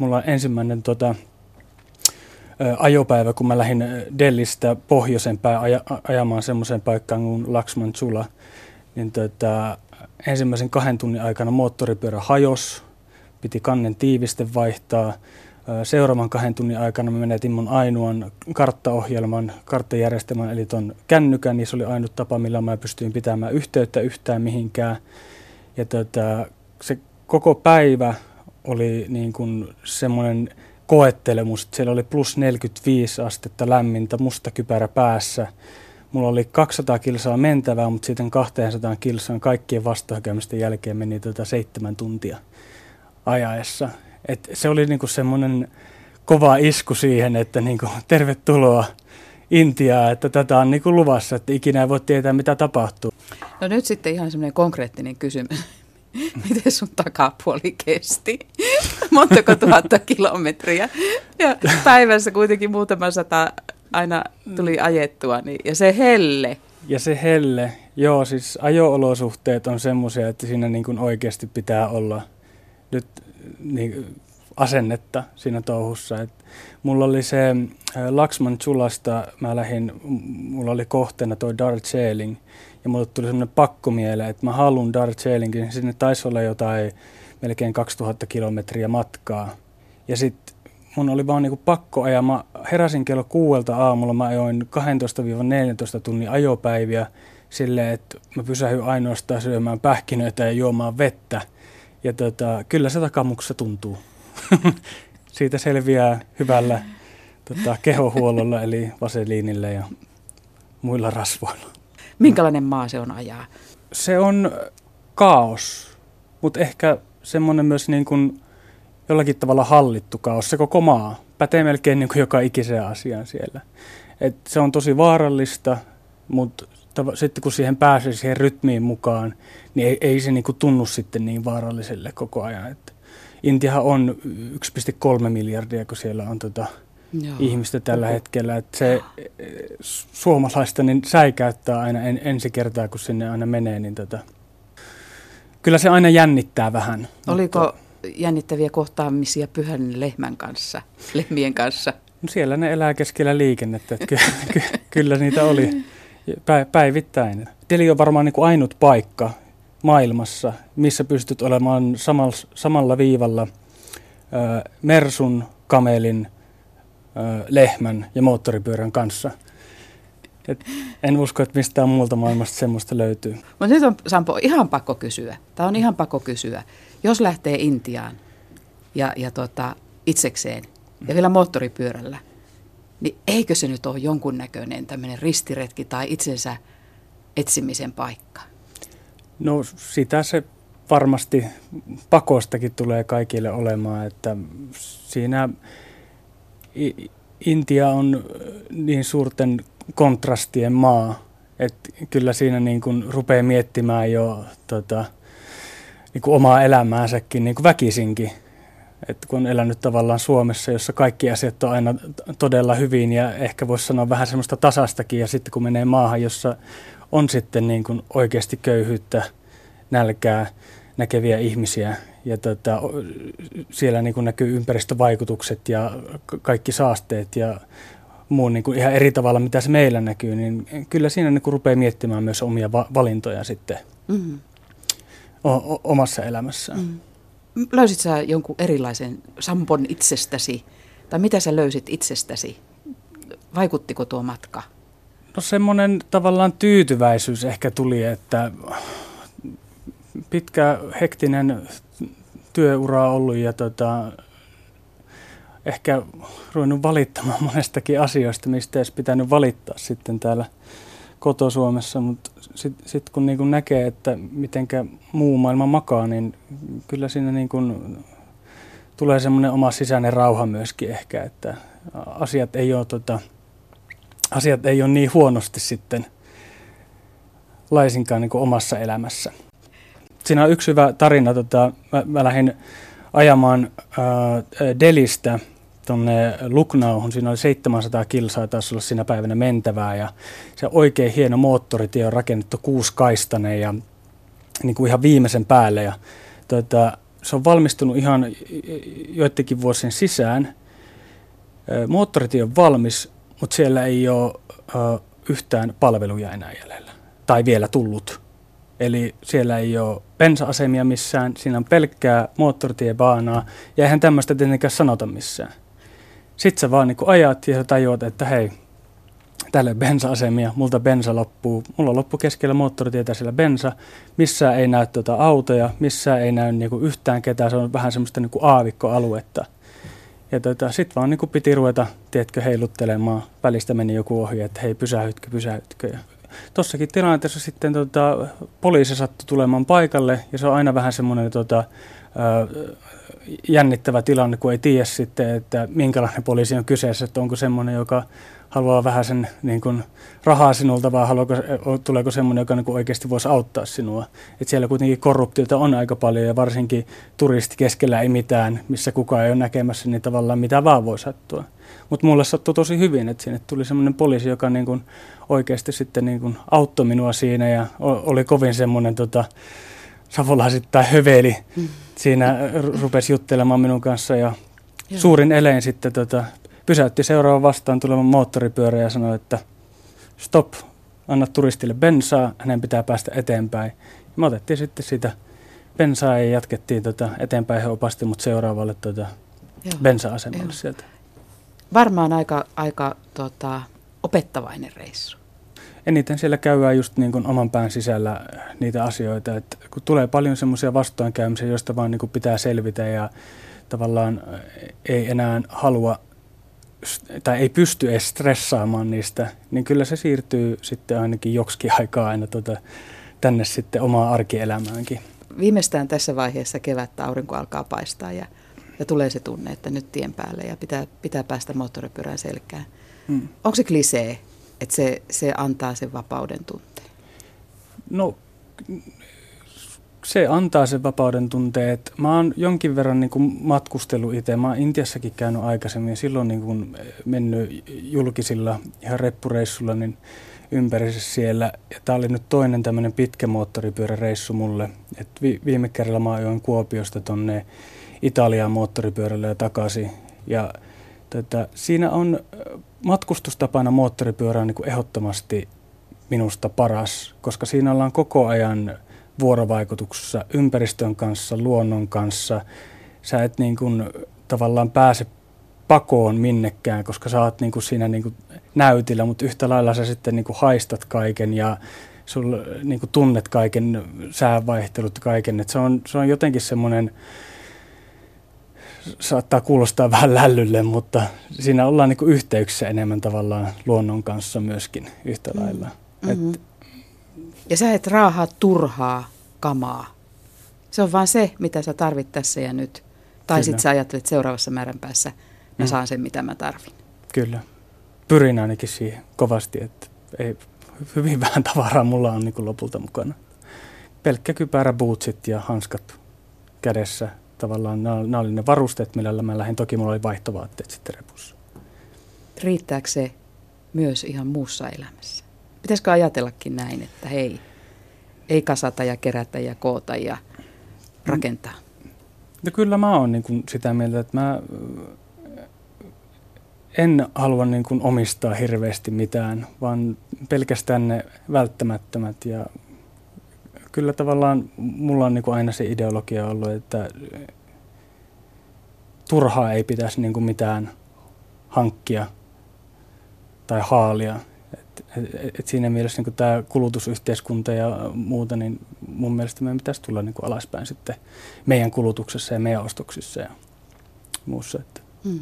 Mulla ensimmäinen tota, ajopäivä, kun mä lähdin Dellistä pohjoisempään aja, ajamaan semmoiseen paikkaan kuin Laxman Chula, niin tota, ensimmäisen kahden tunnin aikana moottoripyörä hajos, piti kannen tiiviste vaihtaa. Seuraavan kahden tunnin aikana mä menetin mun ainoan karttaohjelman, karttajärjestelmän, eli ton kännykän, niin se oli ainut tapa, millä mä pystyin pitämään yhteyttä yhtään mihinkään. Ja tota, se koko päivä oli niin kuin semmoinen koettelemus. Siellä oli plus 45 astetta lämmintä, musta kypärä päässä. Mulla oli 200 kilsaa mentävää, mutta sitten 200 kilsaan kaikkien vastahakemusten jälkeen meni tätä tota seitsemän tuntia ajaessa. Et se oli niinku semmoinen kova isku siihen, että niinku, tervetuloa Intiaa, että tätä on niinku luvassa, että ikinä ei voi tietää, mitä tapahtuu. No nyt sitten ihan semmoinen konkreettinen kysymys. Miten sun takapuoli kesti? Montako tuhatta kilometriä? Ja päivässä kuitenkin muutama sata aina tuli ajettua. Niin, ja se helle. Ja se helle, joo siis ajo-olosuhteet on semmoisia, että siinä niin kuin oikeasti pitää olla nyt niin, asennetta siinä touhussa. Et mulla oli se Laxman Chulasta, mä lähdin, mulla oli kohteena toi Darjeeling, ja mulle tuli semmoinen pakko mieleen, että mä haluan Darjeelingin, sinne taisi olla jotain melkein 2000 kilometriä matkaa. Ja sitten mun oli vaan niinku pakko ajaa. Mä heräsin kello kuuelta aamulla, mä ajoin 12-14 tunnin ajopäiviä silleen, että mä pysähdyin ainoastaan syömään pähkinöitä ja juomaan vettä. Ja tota, kyllä se takamuksessa tuntuu. Siitä selviää hyvällä tota, kehohuollolla eli vaseliinille ja muilla rasvoilla. Minkälainen maa se on ajaa? Se on kaos, mutta ehkä semmoinen myös niin kuin jollakin tavalla hallittu kaos. Se koko maa pätee melkein niin kuin joka ikiseen asiaan siellä. Et se on tosi vaarallista, mutta sitten kun siihen pääsee siihen rytmiin mukaan, niin ei, ei se niin kuin tunnu sitten niin vaaralliselle koko ajan. Et Intiahan on 1,3 miljardia, kun siellä on tota, Joo. ihmistä tällä hetkellä. Että se suomalaista niin säikäyttää aina en, ensi kertaa, kun sinne aina menee. Niin tota, kyllä se aina jännittää vähän. Oliko mutta, jännittäviä kohtaamisia pyhän lehmän kanssa, lehmien kanssa? No siellä ne elää keskellä liikennettä, että ky, ky, kyllä niitä oli päivittäin. Deli on varmaan niin kuin ainut paikka maailmassa, missä pystyt olemaan samalla, samalla viivalla Mersun, Kamelin, lehmän ja moottoripyörän kanssa. Et en usko, että mistään muulta maailmasta semmoista löytyy. Mutta nyt on Sampo ihan pakko kysyä. Tämä on ihan pakko kysyä. Jos lähtee Intiaan ja, ja tota, itsekseen ja vielä moottoripyörällä, niin eikö se nyt ole jonkunnäköinen tämmöinen ristiretki tai itsensä etsimisen paikka? No sitä se varmasti pakostakin tulee kaikille olemaan, että siinä Intia on niin suurten kontrastien maa, että kyllä siinä niin kuin rupeaa miettimään jo tota, niin kuin omaa elämäänsäkin niin kuin väkisinkin. että kun on elänyt tavallaan Suomessa, jossa kaikki asiat on aina todella hyvin ja ehkä voisi sanoa vähän semmoista tasastakin ja sitten kun menee maahan, jossa on sitten niin kuin oikeasti köyhyyttä, nälkää, näkeviä ihmisiä ja tota, siellä niin kuin näkyy ympäristövaikutukset ja kaikki saasteet ja muun niin kuin ihan eri tavalla, mitä se meillä näkyy, niin kyllä siinä niin kuin rupeaa miettimään myös omia va- valintoja sitten mm. o- omassa elämässä. Mm. Löysit sä jonkun erilaisen Sampon itsestäsi, tai mitä sä löysit itsestäsi? Vaikuttiko tuo matka? No semmoinen tavallaan tyytyväisyys ehkä tuli, että pitkä hektinen työura ollut ja tota, ehkä ruvennut valittamaan monestakin asioista, mistä olisi pitänyt valittaa sitten täällä kotosuomessa, mutta sitten sit kun niin näkee, että mitenkä muu maailma makaa, niin kyllä siinä niin kuin tulee semmoinen oma sisäinen rauha myöskin ehkä, että asiat ei ole, tota, asiat ei ole niin huonosti sitten laisinkaan niin kuin omassa elämässä. Siinä on yksi hyvä tarina. Tota, mä, mä lähdin ajamaan äh, Delistä tuonne Luknauhun. Siinä oli 700 kilsaa, taisi olla siinä päivänä mentävää. Ja se oikein hieno moottoritie on rakennettu kuuskaistainen ja niin kuin ihan viimeisen päälle. Ja, tota, se on valmistunut ihan joidenkin vuosien sisään. Moottoritie on valmis, mutta siellä ei ole yhtään palveluja enää jäljellä. Tai vielä tullut. Eli siellä ei ole bensa-asemia missään, siinä on pelkkää moottoritiebaanaa, ja eihän tämmöistä tietenkään sanota missään. Sitten sä vaan niin ajat ja tajuat, että hei, tälle bensa-asemia, multa bensa loppuu, mulla loppu keskellä moottoritietä siellä bensa, missään ei näy tuota autoja, missään ei näy niinku yhtään ketään, se on vähän semmoista niinku aavikkoaluetta. Ja tota, sitten vaan niinku piti ruveta, tiedätkö, heiluttelemaan, välistä meni joku ohi, että hei pysähytkö, pysähytkö. Ja tossakin tilanteessa sitten tota, poliisi sattui tulemaan paikalle ja se on aina vähän semmoinen tota, jännittävä tilanne, kun ei tiedä sitten, että minkälainen poliisi on kyseessä, että onko semmoinen, joka haluaa vähän sen niin kuin, rahaa sinulta, vai haluaako, tuleeko semmoinen, joka niin kuin, oikeasti voisi auttaa sinua. Et siellä kuitenkin korruptiota on aika paljon ja varsinkin turisti keskellä ei mitään, missä kukaan ei ole näkemässä, niin tavallaan mitä vaan voi sattua. Mutta mulle sattui tosi hyvin, että sinne tuli semmoinen poliisi, joka niin kuin, oikeasti sitten niin kuin, auttoi minua siinä ja oli kovin semmoinen tota, savolaisittain höveli. Mm. Siinä rupesi juttelemaan minun kanssa ja Joo. suurin elein sitten tota, pysäytti seuraavan vastaan tulevan moottoripyörä ja sanoi, että stop, anna turistille bensaa, hänen pitää päästä eteenpäin. Ja me otettiin sitten sitä bensaa ja jatkettiin tota eteenpäin. He opasti mut seuraavalle tota bensa-asemalle Joo. sieltä. Varmaan aika, aika tota, opettavainen reissu. Eniten siellä käydään just niin kuin oman pään sisällä niitä asioita, että kun tulee paljon semmoisia vastoinkäymisiä, joista vaan niin kuin pitää selvitä ja tavallaan ei enää halua tai ei pysty edes stressaamaan niistä, niin kyllä se siirtyy sitten ainakin joksikin aikaa aina tuota, tänne sitten omaan arkielämäänkin. Viimeistään tässä vaiheessa kevättä aurinko alkaa paistaa ja, ja tulee se tunne, että nyt tien päälle ja pitää, pitää päästä moottoripyörän selkään. Hmm. Onko se klisee, että se, se antaa sen vapauden tunteen? No se antaa sen vapauden tunteet. Mä oon jonkin verran niin matkustellut itse. Mä oon Intiassakin käynyt aikaisemmin ja silloin niin kuin mennyt julkisilla ihan reppureissulla niin ympärissä siellä. Ja tää oli nyt toinen tämmöinen pitkä moottoripyöräreissu mulle. Et vi- viime kerralla mä ajoin Kuopiosta tonne Italiaan moottoripyörällä ja takaisin. Ja tota, siinä on matkustustapana moottoripyörä on niin ehdottomasti minusta paras, koska siinä ollaan koko ajan – vuorovaikutuksessa ympäristön kanssa, luonnon kanssa. Sä et niin kuin tavallaan pääse pakoon minnekään, koska sä oot niin kuin siinä niin kuin näytillä, mutta yhtä lailla sä sitten niin kuin haistat kaiken ja sul niin kuin tunnet kaiken, säävaihtelut kaiken. Et se, on, se on jotenkin semmoinen, saattaa kuulostaa vähän lällylle, mutta siinä ollaan niin yhteyksissä enemmän tavallaan luonnon kanssa myöskin yhtä lailla. Mm-hmm. Et ja sä et raahaa turhaa kamaa. Se on vaan se, mitä sä tarvit tässä ja nyt. Tai sitten sä ajattelet seuraavassa määränpäässä, mä mm. saan sen, mitä mä tarvin. Kyllä. Pyrin ainakin siihen kovasti, että ei, hyvin vähän tavaraa mulla on niin lopulta mukana. Pelkkä kypärä, bootsit ja hanskat kädessä. Tavallaan nämä, nämä oli ne varusteet, millä mä lähdin. Toki mulla oli vaihtovaatteet sitten repussa. Riittääkö se myös ihan muussa elämässä? Pitäisikö ajatellakin näin, että hei, ei kasata ja kerätä ja koota ja rakentaa? No kyllä mä oon niin kuin sitä mieltä, että mä en halua niin kuin omistaa hirveästi mitään, vaan pelkästään ne välttämättömät. Ja kyllä tavallaan mulla on niin kuin aina se ideologia ollut, että turhaa ei pitäisi niin kuin mitään hankkia tai haalia. Et, et siinä mielessä niin tämä kulutusyhteiskunta ja muuta, niin mun mielestä meidän pitäisi tulla niin alaspäin sitten meidän kulutuksessa ja meidän ostoksissa ja muussa. Että. Hmm.